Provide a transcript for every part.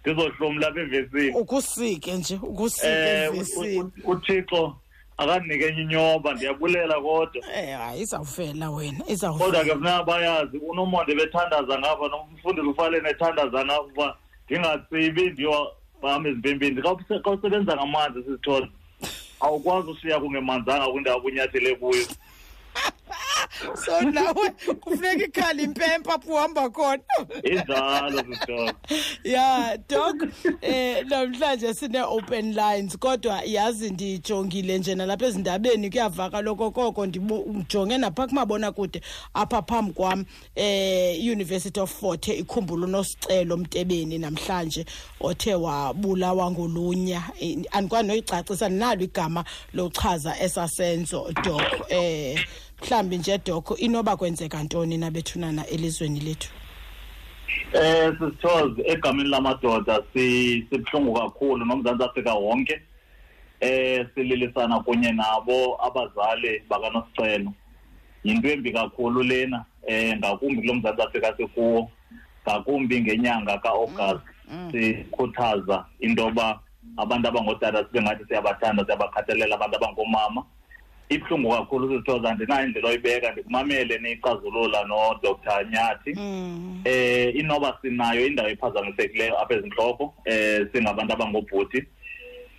ndizohlomla apha evesini ukusike nje ukusike um evesini uthixo akandinike enye inyoba ndiyabulela kodwa Eh, hayi izawufela wena kodwa ke izawufela funeka bayazi unomonde bethandaza ngapha nomfundisi ufaleni ethandaza ngapha uba ndingatsibi ndiyobahamba ezimpempini xa use- xa usebenza ngamanzi sisithole awukwazi ushiya kungemanzanga kwindawo obunyathele kuyo so nawe kufuneka ikhali impempa apho uhamba khona injalo sisitoko ya dok eh namhlanje sine-open lines kodwa yazi ndijongile nje nalapha ezindabeni kuyavakala okokoko ndijonge napha kumabona kude apha phambi kwam eh University of Fort ikhumbula unosicelo Mtebeni namhlanje othe wabulawa ngolunya andikwani noyicacisa nalo igama lochaza esasenzo doc eh mhlambi nje doc inoba kwenzeka ntoni nabethunana elizweni lethu eh sisithoze egameni lamadoda sibuhlungu kakhulu nomzantsi afrika wonke eh sililisana kunye nabo abazali bakanosicelo yinto embi kakhulu lena um ngakumbi kulo mzantsi afrika sikuwo ngakumbi ngenyanga kaogast mm, mm. sikhuthaza into yoba abantu abangootata sibe ngathi siyabathanda siyabakhathalela abantu abangoomama ibuhlungu kakhulu sisithoza andinayo indlela oyibeka ndikumamele niyicazulula nodr nyathi um inoba sinayo indawo ephazamisekileyo apha ezintloko um singabantu abangoobhuti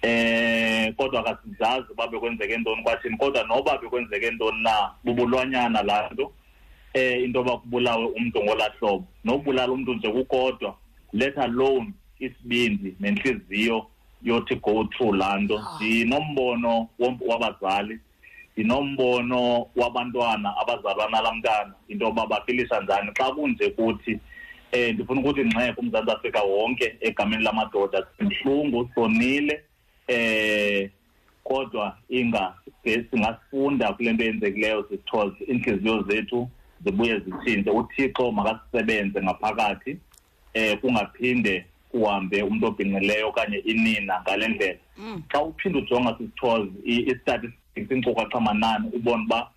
eh kodwa kasizazi uba bekwenzeke ntoni kwathini kodwa noba bekwenzeke ntoni na bubulwanyana laa nto eh into yoba kubulawe umntu ngolaa hlobo nokubulala umntu nje kukodwa let alone isibindi nentliziyo yothi go through laa nto ah. ndinombono wabazali ndinombono wabantwana abazalwa nala mntana into yoba bafilisa njani xa kunje kuthi um ndifuna ukuthi ngxeke umzantsi afrika wonke egameni lamadoda ndihlungu sonile um kodwa inga singasifunda kule nto yenzekileyo sithoze iintliziyo zethu zibuye zitshintshe uthixo makasisebenze ngaphakathi eh kungaphinde kuhambe umuntu obhinqileyo okanye inina ngale ndlela mm. xa uphinde ujonga sisithoz i-statistics iinkcukacha manani ubona uba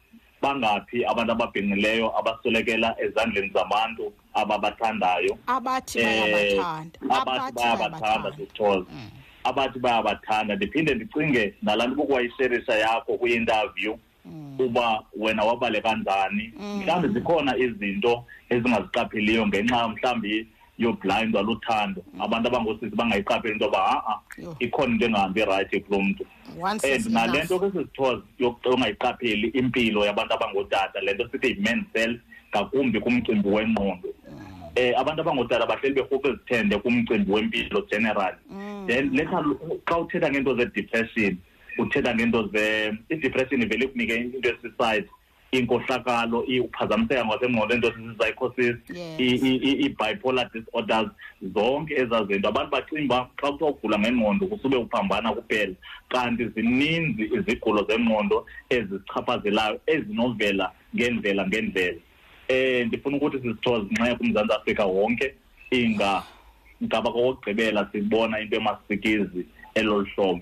bangaphi abantu ababhinqileyo abasolekela ezandleni zabantu ababathandayo abathi eh, bayabathanda abathi bayabathanda sisithoz mm. abathi bayabathanda ndiphinde ndicinge nalaa nto bokwayisherisa yakho kwi-interview mm. mm. uba wena wabaleka njani mm. mhlawumbi zikhona izinto ezingaziqapheliyo ngenxa mhlawumbi yoblindwa luthando mm. abantu abangoosisi bangayiqapheli into yoba ha-a ikhona into engahambi rayithi kulo mntu and nale nto ke sizithoz ongayiqapheli impilo yabantu abangootata le nto sithi yi-man self ngakumbi kumcimbi wengqondo eh abantu abangootata bahleli berhuphe ezithende kumcimbi wempilo general mm. then letha xa uthetha ngeento ze-depression uthetha ngento ze i-depression ivele ikunike into esiside inkohlakalo ukuphazamiseka ngwasemngqondo into esisipsychosis ii-bipolar disorders zonke ezaa zinto abantu bacinga uba xa kuthiwa ugula ngengqondo kusube uphambana kuphela kanti zininzi izigulo zengqondo ezichaphazelayo ezinovela ngeendlela ngeendlela um ndifuna ukuthi sizithoze nxenye kumzantsi afrika wonke inga ngaba kokugqibela sibona into emasikizi elo hlobo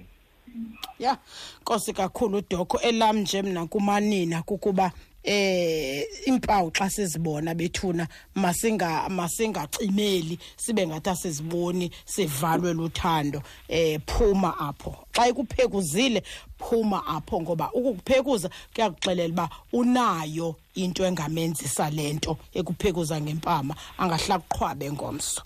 ya nkosi kakhulu udoko elam nje mna kumanina kukuba eh impawu xa sizibona bethuna masinga masingacimeli sibe ngathi asiziboni sivalwe luthando eh phuma apho xa ikuphekuzile phuma apho ngoba ukukuphekuza kuyakuxelela uba unayo into engamenzisa le nto ekuphekuza ngempama angahlakuqhwabe ngomso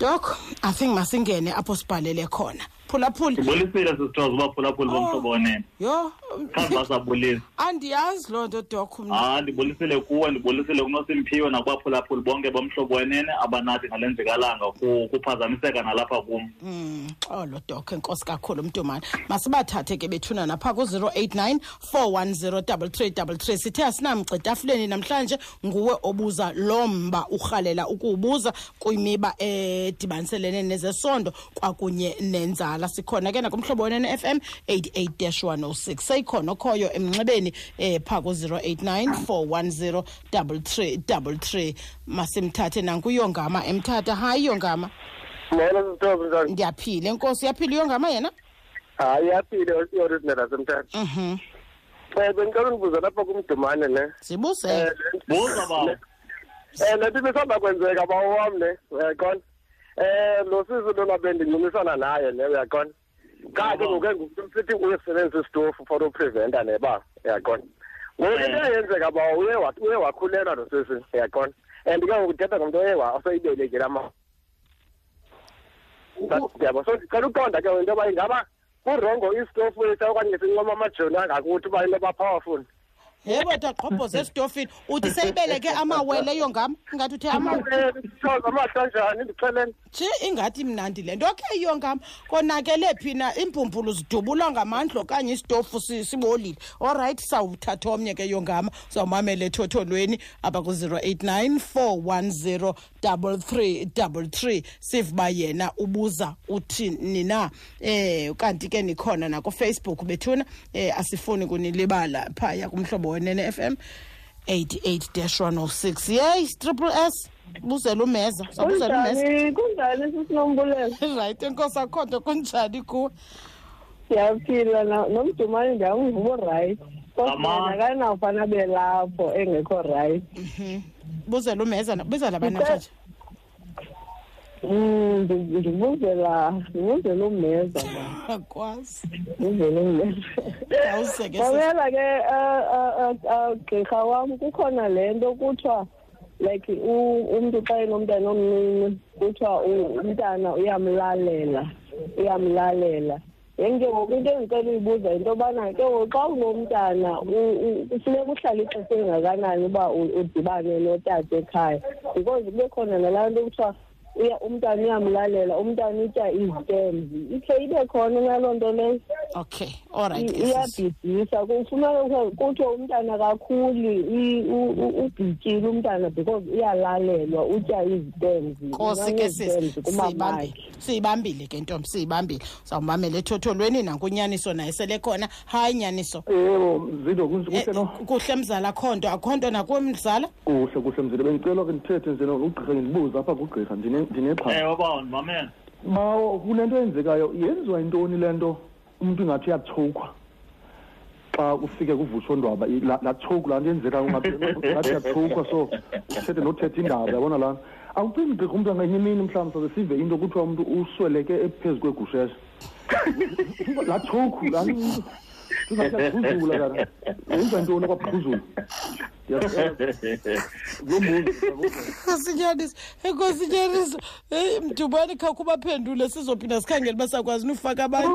dok i think masingene apho sibhalele khona phulaphula sibulisile sisithoza uba phulaphula oh, bomhlobo wenene yho khambi basabulile andiyazi loo nto dok mna ha ah, ndibulisile kuwe ndibulisile kunosimphiwe nakubaphulaphuli bonke bomhlobo wenene abanathi ngalenzikalanga kuphazamiseka nalapha kum mm, xolo dok enkosi kakhulu mntumane masibathathe ke bethunana phaa ku-089 4103333 sithe asinamgca etafuleni namhlanje nguwe obuza lo mba urhalela ukuwubuza kwimiba edibaniselene nezesondo kwakunye nenzala sikhona ke nakumhlobo wenene f m 88-106 seyikhona okhoyo emnxebeni eh, phaa ku-089 410 3333 masimthathe nanku uyongama emthatha hayi yongama molo mntobi njani ndiyaphila enkosi uyaphila uyongama yena hayi yapile i-original asemthatha Mhm. um bendicela undibuza lapha kumdumane ne Zibuze. Eh, Buza bawo. um le nto ibisanda kwenzeka bawo wam ne uyaqona um lo sisi lona bendincumisana naye ne uyaqona qha ke ngoku engumuntu msithi uyosebenzisa isitofu for upreventa ne ba uyaqona ngoku into eyenzeka bawo uye wa- uye wakhulelwa lo sisi uyaqona and ke ngoku uthetha ngomntu oye wa- oseyibelekile ama ndiyabo so ndicela uqonda ke wento yoba ingaba kurongo isitofu etha okanye sincoma amajoni angakuthi uba into bapowerful yebo taqhobhoza esitofini uthi seyibeleke amawele eyo ngam ingathi uthe amawelesoza amahla njani ndixeleni ji ingathi mnandi le nto okhe iyo ngam konakele phi na iimbhumbulu zidubulwa ngamandla okanye isitofu sibolile olrayithi sawuthatha omnye ke yongama uzawumamela ethotholweni apha ku-089 410 double three double three sive uba yena ubuza uthini na eh kanti ke nikhona nakufacebook bethuna eh asifuni kunilibala phaya kumhlobo wenene f m 88-106 yeyi triple s buzela umeza sabuzela umeza kunjani sisinombulela right enkosi akho nto kunjani kuwe ndiyaphila na- nomdumane ndiyawungubo rayithi Mama. kodwa akanawufana belapho engekho rayithi Mhm. buzela umezana buzela abantu Ndicela- namhlanje Mm, ndi- ndibuzela ndibuzela umeza ma akwazi ndibuzela umeza Yawuzeke sisi. mamela ke eh, eh, eh, eh, gqirha wam kukhona le nto kuthiwa like umntu xa enomntana omncinci kuthiwa umntana uyamlalela uyamlalela then ke ngoku into endicela uyibuza yinto yobana ke ngoku xa unomntana kufuneka uhlale ixesha elingakanani uba udibane notata ekhaya because kube khona nalaa nto kuthiwa uya umntana uyamlalela umntana utya izitenzi ikhe ibe khona naloo nto leyo okay olright iyabhidisa kufuneka kuthiwe umntana kakhuli ubhityile umntana because uyalalelwa utya izitenzi nkosi ke sisi siyibambile ke ntombi siyibambile sawumamela ethotholweni nankunyaniso naye selekhona hayi nyaniso yebo zindo kuhle no eh, kuhle mzala akho nto akho nto nakuwe mzala kuhle kuhle mzila bendicela ke ndithethe nje ugqirha ngibuza apha kugqirha ndinexhala ewe bawon mamela bawo kule nto eyenzekayo yenziwa yintoni le nto umntu ingathi uyathukwa xa ufike kuvutsho ndwaba laa tshoku laa nto yenzeka ngathi yathukwa so uthethe nothetha indaba yabona lana awucingi gqirha umntu angenye imini mhlawumbi saze sive into kuthiwa umntu usweleke ephezu kwegushesha laa tshoku laa ndingatyaqhuzula kana yenza ntoni kwaqhuzula nkosinyanisa enkosinyanisa eyi mdubane khakho ubaphendule sizophinda sikhangele uba sakwazi nufaka abanye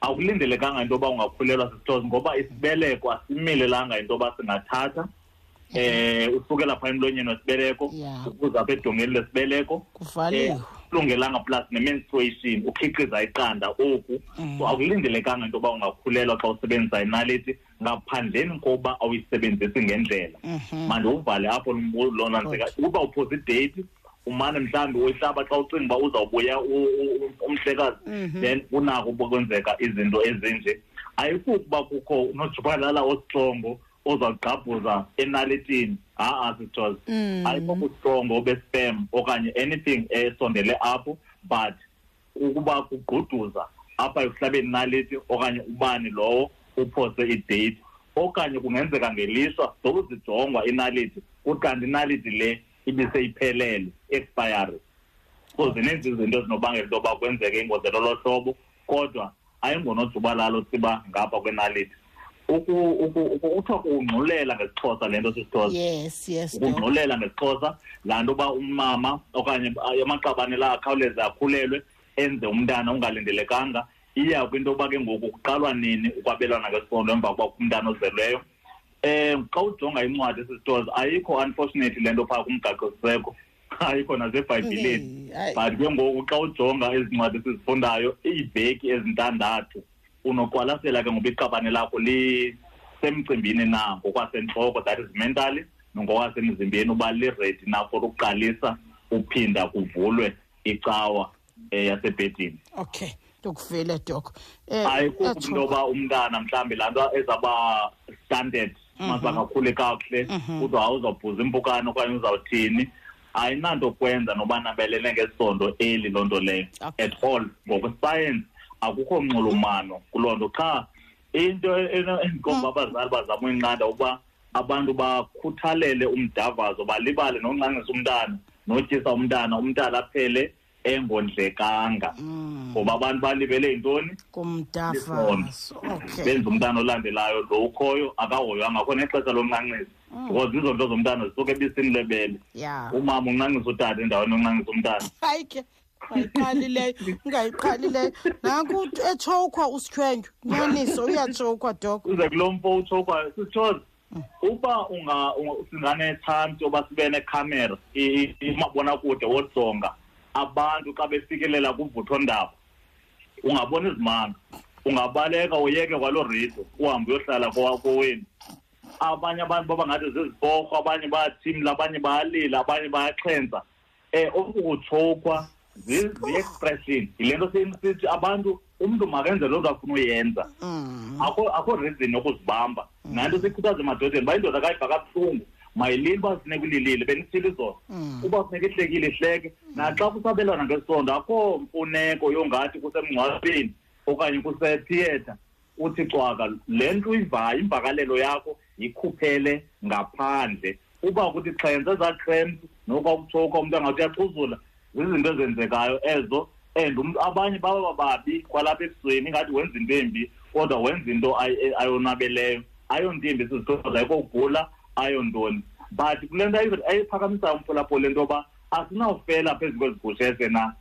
awulindelekanga into yoba ungakhulelwa sisithozi ngoba isibeleko asimilelanga into yoba singathatha eh usukela phaa emlonyeni wesibeleko ukuze apha edongeni lesibeleko kuvaliwe eh, lungelanga plus ne-menstruation ukhiqiza iqanda oku mm. so akulindelekanga into yoba ungakhulelwa xa usebenzisa inaliti ngaphandleni koba awuyisebenzisi ngendlela mhm. mandiwuvale apho lona nzeka uba uphosa idate umane mhlawumbi uyihlaba xa ucinga uba uzawubuya umhlekazi mhm. then unako uba kwenzeka izinto ezinje ayikukuba kukho unojubalala ositrongo ozawugqabhuza enalitini ha-a sisters mm. ayikho kusitongo obespam okanye anything esondele apho but ukuba kugquduza apha ekuhlabeni naliti okanye ubani lowo uphose ideyithi okanye kungenzeka ngelishwa sokuzijongwa inaliti kukanti inaliti le ibiseyiphelele expiry so zininzi izinto ezinobangela into yoba kwenzeke ingozi lolo hlobo kodwa ayingonojubalalo siba ngapha kwenaliti kuthiwa kungxulela ngesixhosa le nto sisixhosa yes yes ukungxulela ngesixhosa laa nto uba umama okanye amaqabane la akhawuleze akhulelwe enze umntana ungalindelekanga iya kwinto yokuba ke ngoku kuqalwa nini ukwabelwana ngesipondo emva kokuba umntana ozelweyo um xa ujonga incwadi esisitores ayikho unfortunately le nto phaa kumgaqo siseko qha ikhona zebhayibhileni but ke ngoku xa ujonga ezi ncwadi sizifundayo iiveki ezintandathu unoqwalasela ke ngoba iqabane lakho lisemcimbini na ngokwasentloko that is mentally nongokwasemzimbeni uba liredi na for ukuqalisa uphinda kuvulwe icawa um yasebhedini okay ndokuvile doko eh, hayi kukumntu yoba umntana mhlawumbi laa nto ezawuba standard mhm. mazangakhule kakuhle mhm. kuthiwa uzawubhuza impukane okanye uzawuthini ayinanto kwenza noba nabelele ngesondo eli loo nto leyo at all ngokwesayensi akukho nxulumano kuloo nto qha into endikomba abazali bazama uyinqanda ukuba abantu bakhuthalele umdavazo balibale noncancisa umntana notyisa umntana umntana aphele engondlekanga mm. ngoba abantu balibele yintoni kumdavazo okay. benza umntana olandelayo lo ukhoyo akahoywanga khona ixesha loncancisa mm. because izo nto zomntana zisuke ebisini lebele yeah. umama uncancisa utata endaweni oncancisa umntana ungayiqalileyo ungayiqalileyo nanku etshowukhwa usityhwenyo nyaniso uyatshowukhwa dok uze kulo mfo utshowukhwa sisithoze uba singanethandi yoba sibe nekhamera imabonakude wojonga abantu xa befikelela kuvuthondaba ungabona izimanga ungabaleka uyeke kwaloo radio uhambe uyohlala kowakowenu abanye abantu babangathi ziziporho abanye bayathimla abanye bayalila abanye bayaxhenza eh ukutshokwa zi-expression yile nto sithi abantu umntu makenze loo nto afuna uyenza mm. akho akho reason yokuzibamba mm. nanto sikhuthaza emadodeni uba indoda kayiva kabuhlungu mayilile uba funeka ulilile benisile izona mm. uba funeka ihlekile ihleke naxa kusabelwana ngesondo akho mfuneko yongathi kusemngcwabeni okanye kusetheatre uthi cwaka le nto uyivayo imvakalelo yakho yikhuphele ngaphandle uba kuthi xhenze ezaa cramps nokwakuthoka umntu angathi uyaxhuzula zizinto ezenzekayo ezo and um, abanye baba bababi kwalapha ebusweni ingathi wenza into embi kodwa wenza into e, ayonwabeleyo ayonto embi sizithoza ayikokugula ayontoni but kule nto ayiphakamisayo umphulaphula into yoba asinawufela phezu kwezigushese na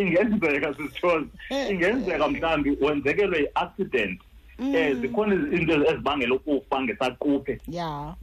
ingenzeka sisithozi ingenzeka mhlawumbi wenzekelwe i-accident um zikhona izinto ezibangela ukufa ngesaquphe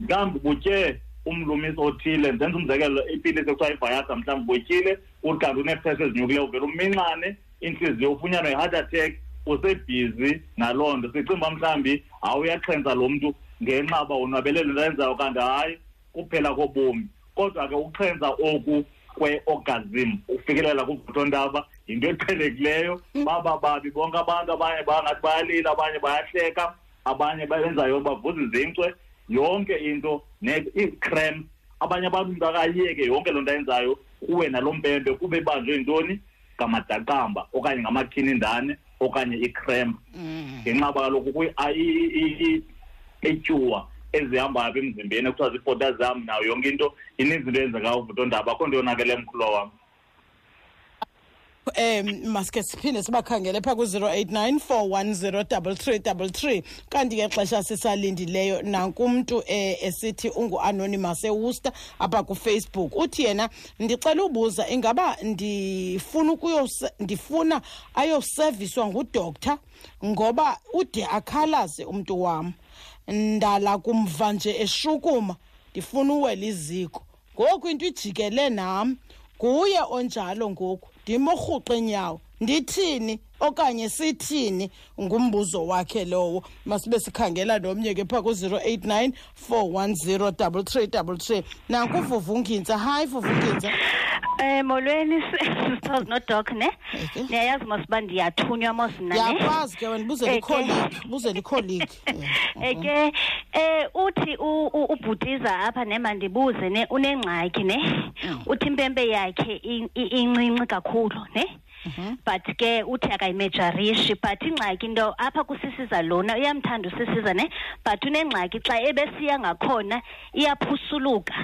mhlawumbi butye umlumisi othile ndenza umzekelo ipilisi ekuthiwa ivayasa mhlawumbi botyile uthi kanti unephesha ezinyukileyo uvele uminxane intliziyo ufunyanwa yi-heart attack usebhizi naloo nto sicinga uba mhlawumbi awuyaxhensa lo mntu ngenxa uba unwabelele nto ayenzayo kanti hayi kuphela kobomi kodwa ke ukuxhensa oku kwe-orgasm ukufikelela kuvuthondaba yinto eqhelekileyo mm. baba babi bonke abantu abanye bangathi bayalila abanye bayahleka abanye benzayo bavuza izincwe yonke into ii-crem abanye abantu umntu akayeke yonke loo nto ayenzayo kuwe nalo mpempe kube ibanjwe yintoni ngamadaqamba okanye ngamakhini ndane okanye ikrem mm. ngenxa yoba kaloku ityuwa ezihamba apha emzimbeni ekuthiwa ziipota zam nayo yonke into inezinto eyenzekayo uvuto ndaba akho nto yonakele mkhulwa wam eh maske siphinde sibakhangele pha ku-0894103333 kanti ngexesha sisalindileyo nankumntu eh, esithi ungu-anonymous ewusta apha kufacebook uthi yena ndicela ubuza ingaba ndifuna ukuyose ndifuna ayoseviswa ngudoctor ngoba ude akhalaze umntu wam ndala kumva nje eshukuma ndifuna uwela iziko ngoku into ijikele nam nguye onjalo ngoku ndimorhuqe nyawo ndithini okanye sithini ngumbuzo wakhe lowo masibe sikhangela nomnye ke phaa ku-089 410 3333 nankuvuvungintsa hayi vuvungintsa Eh molweni sithoz no doc ne. Niyayazi mos ba ndiyathunywa mos nina ne. Yakwazi ke wena buze licolleague, buze licolleague. Eke eh uthi ubhutiza apha ne mandibuze ne unengxaki ne. Mm. Uthi impempe yakhe incinci kakhulu ne. Mhm. but ke uthi akayimejarishi but ingxaki into apha kusisiza lona uyamthanda usisiza ne but unengxaki xa ebesiya ngakhona iyaphusuluka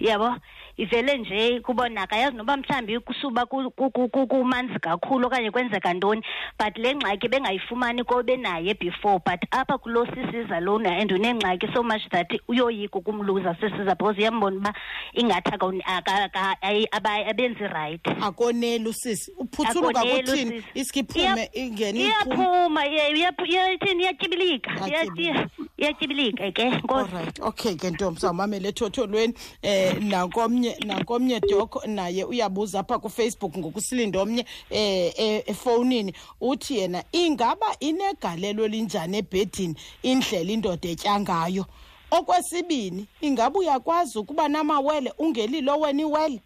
yabo ivele nje kubona akayazi noba mhlawumbi kusuba kumanzi kakhulu okanye kwenzeka ntoni but le ngxaki bengayifumani kobenaye before but apha kulo sisiza lona and unengxaki so much that uyoyika ukumluza sisiza because uyambona uba ingathi abenzi rayithi akoneli usisi uphuthuluka kuthini iske iphume ingene iyaphuma iyithini iyatyibilika iyatyibilika ke olright okay ke ntombi sawumamela ethotholweni eh nakomnye nakomnye doko naye uyabuza apha kufacebook ngokusilinda omnye eh, eh efowunini uthi yena ingaba inegalelo linjani ebhedini indlela indoda etya ngayo Okwesibini, ingaba uyakwazi ukuba namawele ungelilo wena iwele?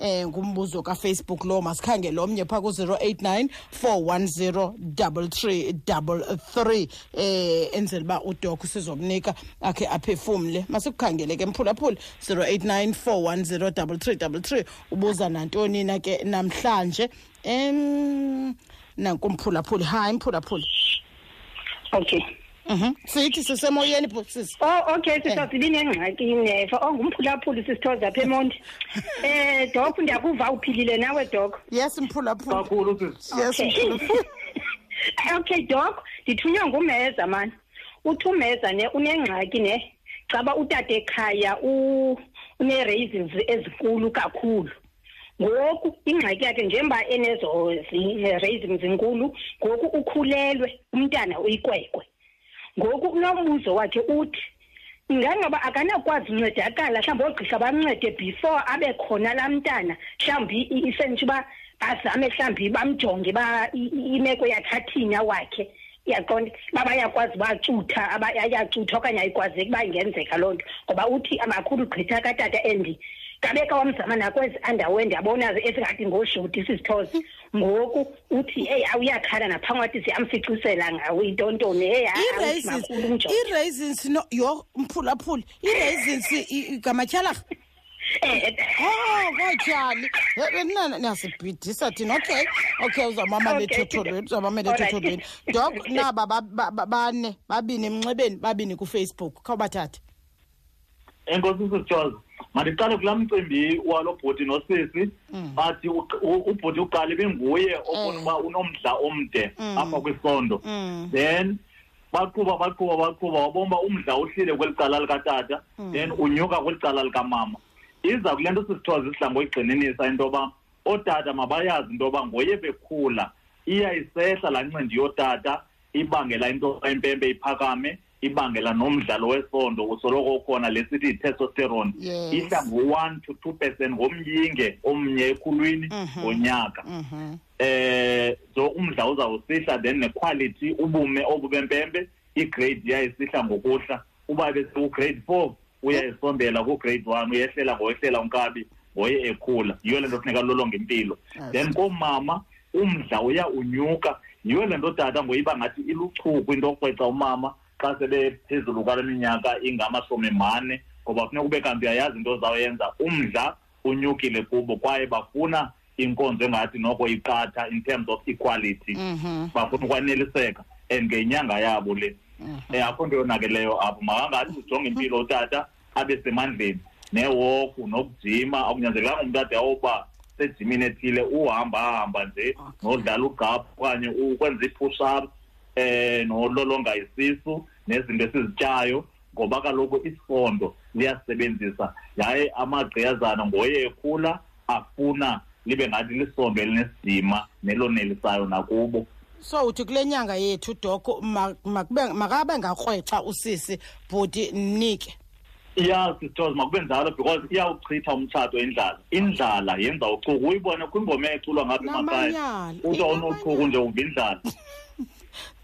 eh ngumbuzo kafacebook lo masikhangele omnye phaa ku-089 410 3333 eh enzela uba udok sizomnika akhe aphefumle masikukhangele ke mphulaphula 089 410 3333 ubuza nantoni na ke namhlanje em nankumphulaphula hayi mphulaphula okay Mhm. sithi sisemoyeni bhutisisi o oh, okay sisa eh. sibi nengxakini for ongumphulaphuli oh, sisithoza apha emonti um dok ndiyakuva uphilile nawe dok yes mphulaphuli yes okay dok ndithunywa ngumeza mani uthi umeza ne unengxaki ne caba utata ekhaya une-raisins ezinkulu kakhulu ngoku ingxaki yakhe njengoba enezo zi-raism zinkulu ngoku ukhulelwe umntana uyikwekwe ngoku unombuzo wakhe uthi ingangaba akanakwazi uncedakala mhlawumbi oogqirha bamncede before abe khona laa mntana mhlawumbi isentsho uba bazame mhlawumbi bamjonge uba imeko yakhe athini awakhe yaqonda uba bayakwazi uba acutha ayacutha okanye ayikwazeki uba ingenzeka loo nto ngoba uthi amakhulu ugqitha katata and kabeka wamzama nakwezi andawo endiyabona esingathi ngoshoti sisithoze ngoku uthi eyi awuyakhala naphangathi siyamficisela ngawo intontoni eyi i-raisins yho mphulaphuli i-raisins ngamatyhalarha Oh, kotshani nina niyasibhidisa thina okay okay uzamamela ethotholweni uzamamela ethotholweni dok naba bane babini emnxebeni babini kufacebook khawubathathe enkosi sisitshoza mandiqale kulaa mcimbi walo bhuti nosisi mm. bathi ubhuti uqale benguye obona eh. uba unomdla omde mm. apha kwisondo mm. then baqhuba baqhuba baqhuba wabomba umdla uhlile kweli cala likatata hmm. then unyuka kweli cala likamama iza kule nto sisithiwa zisihlango igxininisa into yoba ootata mabayazi into yoba ngoye bekhula iya isehla laa ncindi yootata ibangela into impempe iphakame ibangela nomdlalo wesondo usoloko ukhona le sithi i-testosterone yes. ihla ngo-one to two percent ngomyinge omnye ekhulwini mhm. ngonyaka mm -hmm. mm -hmm. eh so umdla uzawusihla then nequality ubume obu bempempe igrade iyayisihla ngokuhla uba besekugrade four uyayisondela kugrade one uyehlela ngoyehlela unkabi ngoye ekhula yiyo le nto funeka lolonga impilo then koomama umdla uya unyuka yiyo le nto tata ngoyiba ngathi iluchuku into okweca umama xa sebephezulu kwale minyaka ingamashumi mane ngoba funeka ube kanti uyayazi into zawenza umdla unyukile kubo kwaye bafuna inkonzo engathi noko iqatha in terms of equality mm -hmm. bafuna ukwaneliseka and ngenyanga yabo le mm -hmm. eh, akho nto yonakeleyo apho makangathi ujonge impilo utata abe semandleni newoku nokujima akunyanzelanga umntu ade awoba sejimini ethile uhambahamba nje nodlala ugqaphu okanye ukwenza ii-push up um eh, nololonga isisu nezinto esizityayo ngoba kaloku isifondo liyasebenzisa yaye amagqiyazana ngoye ekhula afuna libe ngathi lisondo elinesidima nelonelisayo nakubo so uthi kule nyanga yethu doko makabe ngakrwexa usisi bhuti mnike ya sisithozi makube njalo because iyawuchitha umtshato indlala indlala yenza uchuku uyibone kwingoma eculwa ngapha emakhaya kuthiwa unochuku nje uva indlala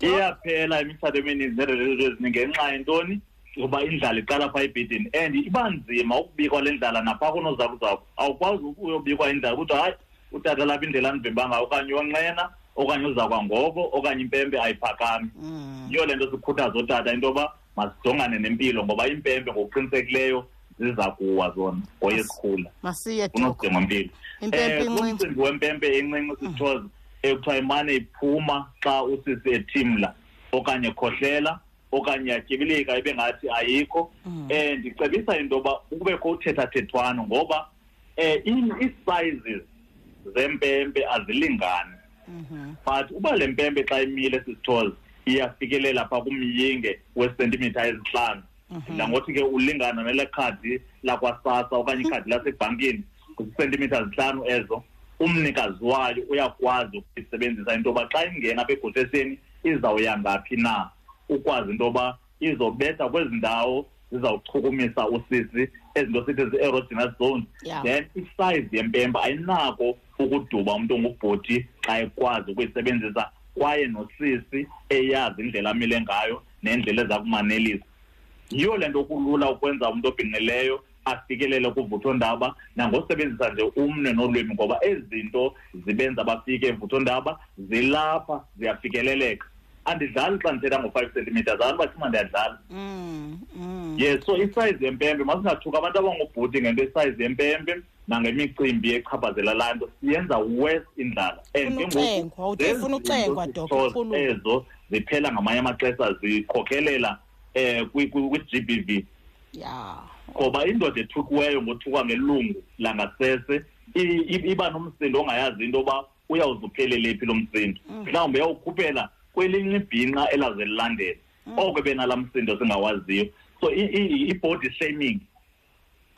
iyaphela imitshato emininzi neerelation eziningi ngenxa yentoni ngoba indlala iqala phaa ebhedini and iba nzima ukubikwa le ndlala naphaa konozakuzaku awukwazi uyobikwa indlala kuthiwa hayi utata lapha indlela andivembanga okanye onxena okanye uza kwangoko okanye impempe ayiphakami mm. yiyo le nto sikhuthaza otata into yoba masijongane nempilo ngoba impempe ngokuqinisekileyo ziza kuwa zona ngoye zikhula unokudinga mpilo um eh, umcimbi wempempe encinci sisithoze mm. ekuthiwa eh, imane iphuma xa usisi ethimla okanye khohlela okanye yatyibilika ibe ngathi ayikho um ndicebisa into yoba ukubekho uthethathethwano ngoba um ii-sizes zempempe azilingani mhm. but uba le mpempe xa imile sisithozi iyafikelela phaa kumyinge wesentimitha ezintlanu mhm. nangothi ke ulingana nele khadi lakwasasa okanye ikhadi mhm. lasebhankini zisentimitha ezintlanu ezo umnikazi wayo uyakwazi ukuyisebenzisa into yoba xa ingena apha egoteseni izawuya ngaphi na ukwazi into yoba izobetha kwezi ndawo zizawuchukumisa usisi ezinto sithi zi-erogenous zones yeah. then isize yempemba ayinako ukuduba umntu ongubhuti xa ekwazi ukuyisebenzisa kwaye nosisi eyazi indlela amile ngayo nendlela eza kumanelisa yiyo le nto kulula ukwenza umntu obhinqileyo afikelele kuvuthondaba nangosebenzisa nje umnwe nolwimi ngoba ezi zinto zibenza bafike evuthondaba zilapha ziyafikeleleka andidlali xa ndithetha ngo-five centimeters abantu bathuma ndiyadlala mm, mm. yes so isayizi yempempe masingathuka abantu abangobhuti ngento isayizi yempempe nangemicimbi echaphazela laa nto yenza worse indlala and ke ngokuezo ziphela ngamanye amaxesha zikhokhelela eh kwi-GBV ya ngoba indoda ethukiweyo ngothukwa ngelungu langasese iba nomsindo ongayazi into yoba uyawuzuphelele phi lo msindo mm. mhlawumbi uyawukhuphela kwelinye ibhinqa elaze lilandela mm. oko benala msindo singawaziyo so i-body shaming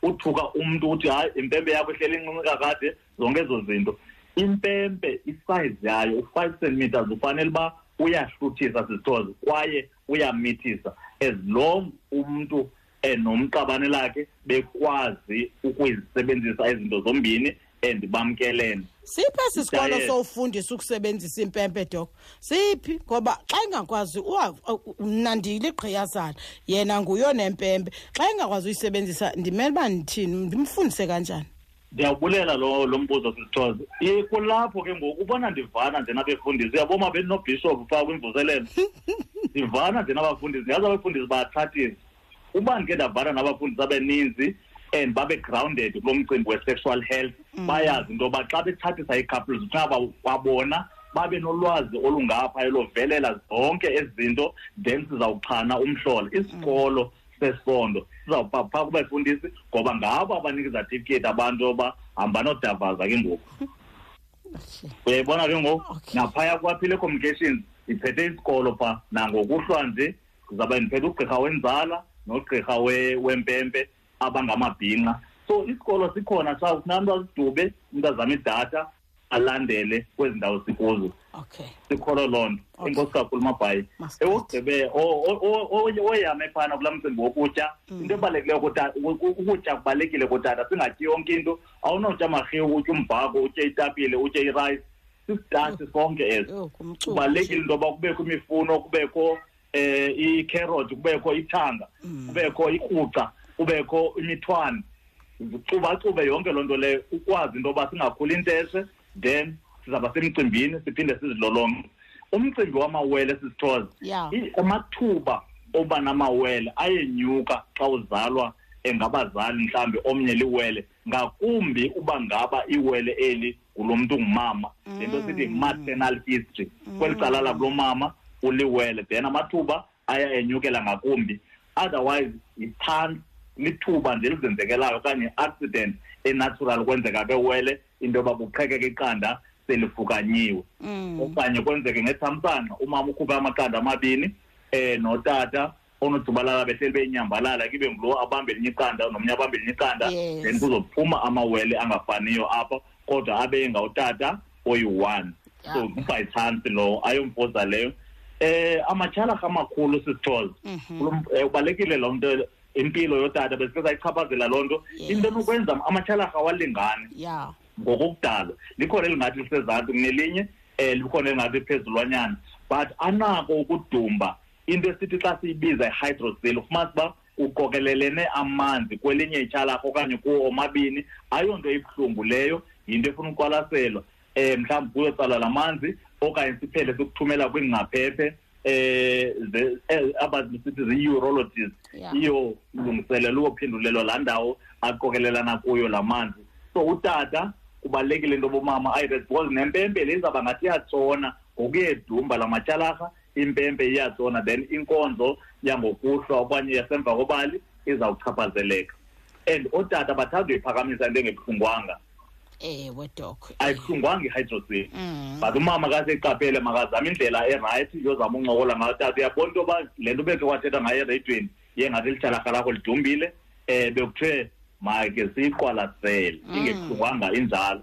uthuka umntu uthi hayi impempe yakho ihleli incinci kakade zonke ezo zinto impempe isayizi yayo u-five centimeters ufanele uba uyahluthisa sisithoze kwaye uyamithisa as long umntu enomqabane lakhe bekwazi ukuzisebenzisa izinto zombini and bamkelene siphi esi sikolo sowufundisa ukusebenzisa impempe dok siphi ngoba xa ingakwazi mna ndiyiliqhiyazana yena nguyo nempempe xa ingakwazi uyisebenzisa ndimele uba ndithini ndimfundise kanjani ndiyawubulela lo lo mbuzo sisithoze kulapho ke ngoku ubona ndivana nje nabefundisi uyaboma bendinobhishophu phaa kwimvuselelo ndivana nje nabafundisi ndiyazi abefundisi bayatshatisa uba ndike ndavana nabafundisi abaninzi and babe grounded kulo mcimbi we-sexual health mm. bayazi into yoba xa betshathisa ii-couples uthaba kwabona babe nolwazi olungapha elovelela zonke ezi zinto then sizawuchana umhlola isikolo mm. sesipondo sizawuba phaa kubafundisi ngoba ngabo abanika izatifiketi abantu oba hamba nodavaza ke ngoku uyayibona ke ngoku naphaya kwaphile communications ndiphethe isikolo phaa nangokuhlwa nje ndizawube ndiphethe ugqirha wenzala nogqirha wempempe abangamabhinqa so isikolo sikhona sa ufunana umntu azidube umntu azame idatha alandele kwezi ndawo sikuzo okay sikholo loo nto okay. inkosi kakhulu mabhayi ewugqibe oyame phana kulaa mcimbi wokutya mm. into ebalulekileyo ukutya kubalulekile kotata singatyi yonke into awunotya marhiwu utya umbhako utye itapile utye irayisi sisitasi sonke eso kubalulekile into yoba kubekho imifuno kubekho eh icarrot kubekho ithanga mm. kubekho ikruca kubekho imithwane zixubaxube yonke loo nto leyo ukwazi into yoba singakhuli inteshe then sizawuba semcimbini siphinde sizilolonge umcimbi wamawele sisithoze amathuba oba namawele ayenyuka xa uzalwa engabazali mhlawumbi omnye liwele ngakumbi uba ngaba iwele eli ngulo mntu ungumama mm. le nto sithi mm. maternal history mm. kweli cala lakulo mama uliwele then amathuba aya enyukela ngakumbi otherwise yiphantsi lithuba nje lizenzekelayo okanye accident enatural kwenzeka kewele into yoba kuqhekeka iqanda selifukanyiwe mm. okanye kwenzeke ngethamsanqa umama ukhuphe amaqanda amabini um notata onojubalala behleli beyinyambalala kibe ngulo abambe elinye iqanda nomnye abambe elinye iqanda then kuzophuma amawele angafaniyo apha kodwa abe engawutata oyi-one so kubhayi chance lowo ayomfoza leyo eh amatyhalarha amakhulu sisixhoza mhm. eh, ubalekile loo nto impilo yotata besike sayichaphazela loo nto into enokwenza amatyhalarha awalingani ngokokudalwa likhona elingathi lisezantsi kunelinye um likhona elingathi phezulwanyana but anako ukudumba into esithi xa siyibiza i-hydrosil ufumanisa uba uqokelelene amanzi kwelinye ityalakho okanye kuwo omabini ayonto ibuhlungu leyo yinto efuna uqwalaselwa um mhlawumbi kuyotsala la manzi okanye siphele sikuthumela kwiingcaphephe eh, eh abazisithi zi-urologist iyo lungiselela uyophendulelwa laa ndawo aqokelelana kuyo la manzi so utata kubalulekile into yobomama ayirespose nempempe le izawuba ngathi yatshona ngokuyedumba la matyalarha impempe iyatsona then inkonzo yangokuhlwa okanye yasemva kobali izawuchaphazeleka and ootata bathanda uyiphakamisa into engebuhlungwanga ewe dok ayibuhlungwanga i-hydrosin mm. but umama kaseyiqaphele makazama indlela erayithi yozama uncokola ngayo tata uyabona into yoba le nto ubekhe wathetha ngayo eradiyweni yengathi litshalaka lakho lidumbile um bekuthiwe make siyiqwalasele mm. ingebuhlungwanga injalo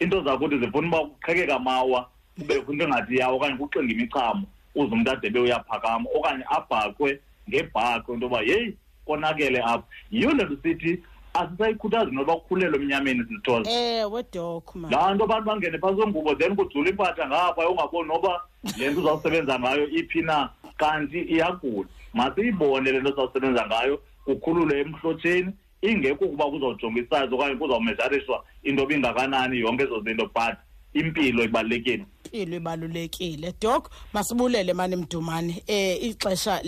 into zakuthi zifuna uba kuqhekeka mawa kubekho into engathi yawo okanye kuxinga imichamo uze umntu adebe uyaphakama okanye abhakwe ngebhakwe into yoba yeyi konakele apha yiyo le nto sithi asisayikhuthazi noba kukhulele omnyameni sisithole ewe dok ma laa nto abantu bangene phantsi kwengubo then kujula impatha ngapha ungaboni noba le nto uzawusebenza ngayo iphi na kanti iyagula masiyibone le nto sawusebenza ngayo kukhulule emhlotsheni ingekho ukuba kuzojonga isayizi okanye kuzawumezariswa into bingakanani yonke ezo zinto but impilo ibalulekile impilo ibalulekile dok masibulele mani mdumane eh ixesha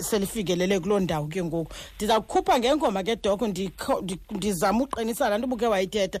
selifikelele kuloo ndawo ke ngoku ndiza kukhupha ngengoma ke dok ndizama uqinisa laa nto ubuke wayithetha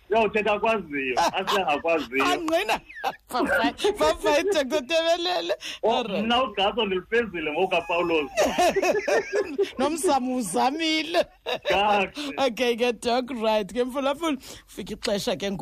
yothetha akwaziyo asingakwaziyo angqina bafayi dr tebelele oh, mna ugaso ndilufezile ngokapawulos nomsamo uzamile okay ke dok right ke mfulafuni kufika ixesha ke ngoku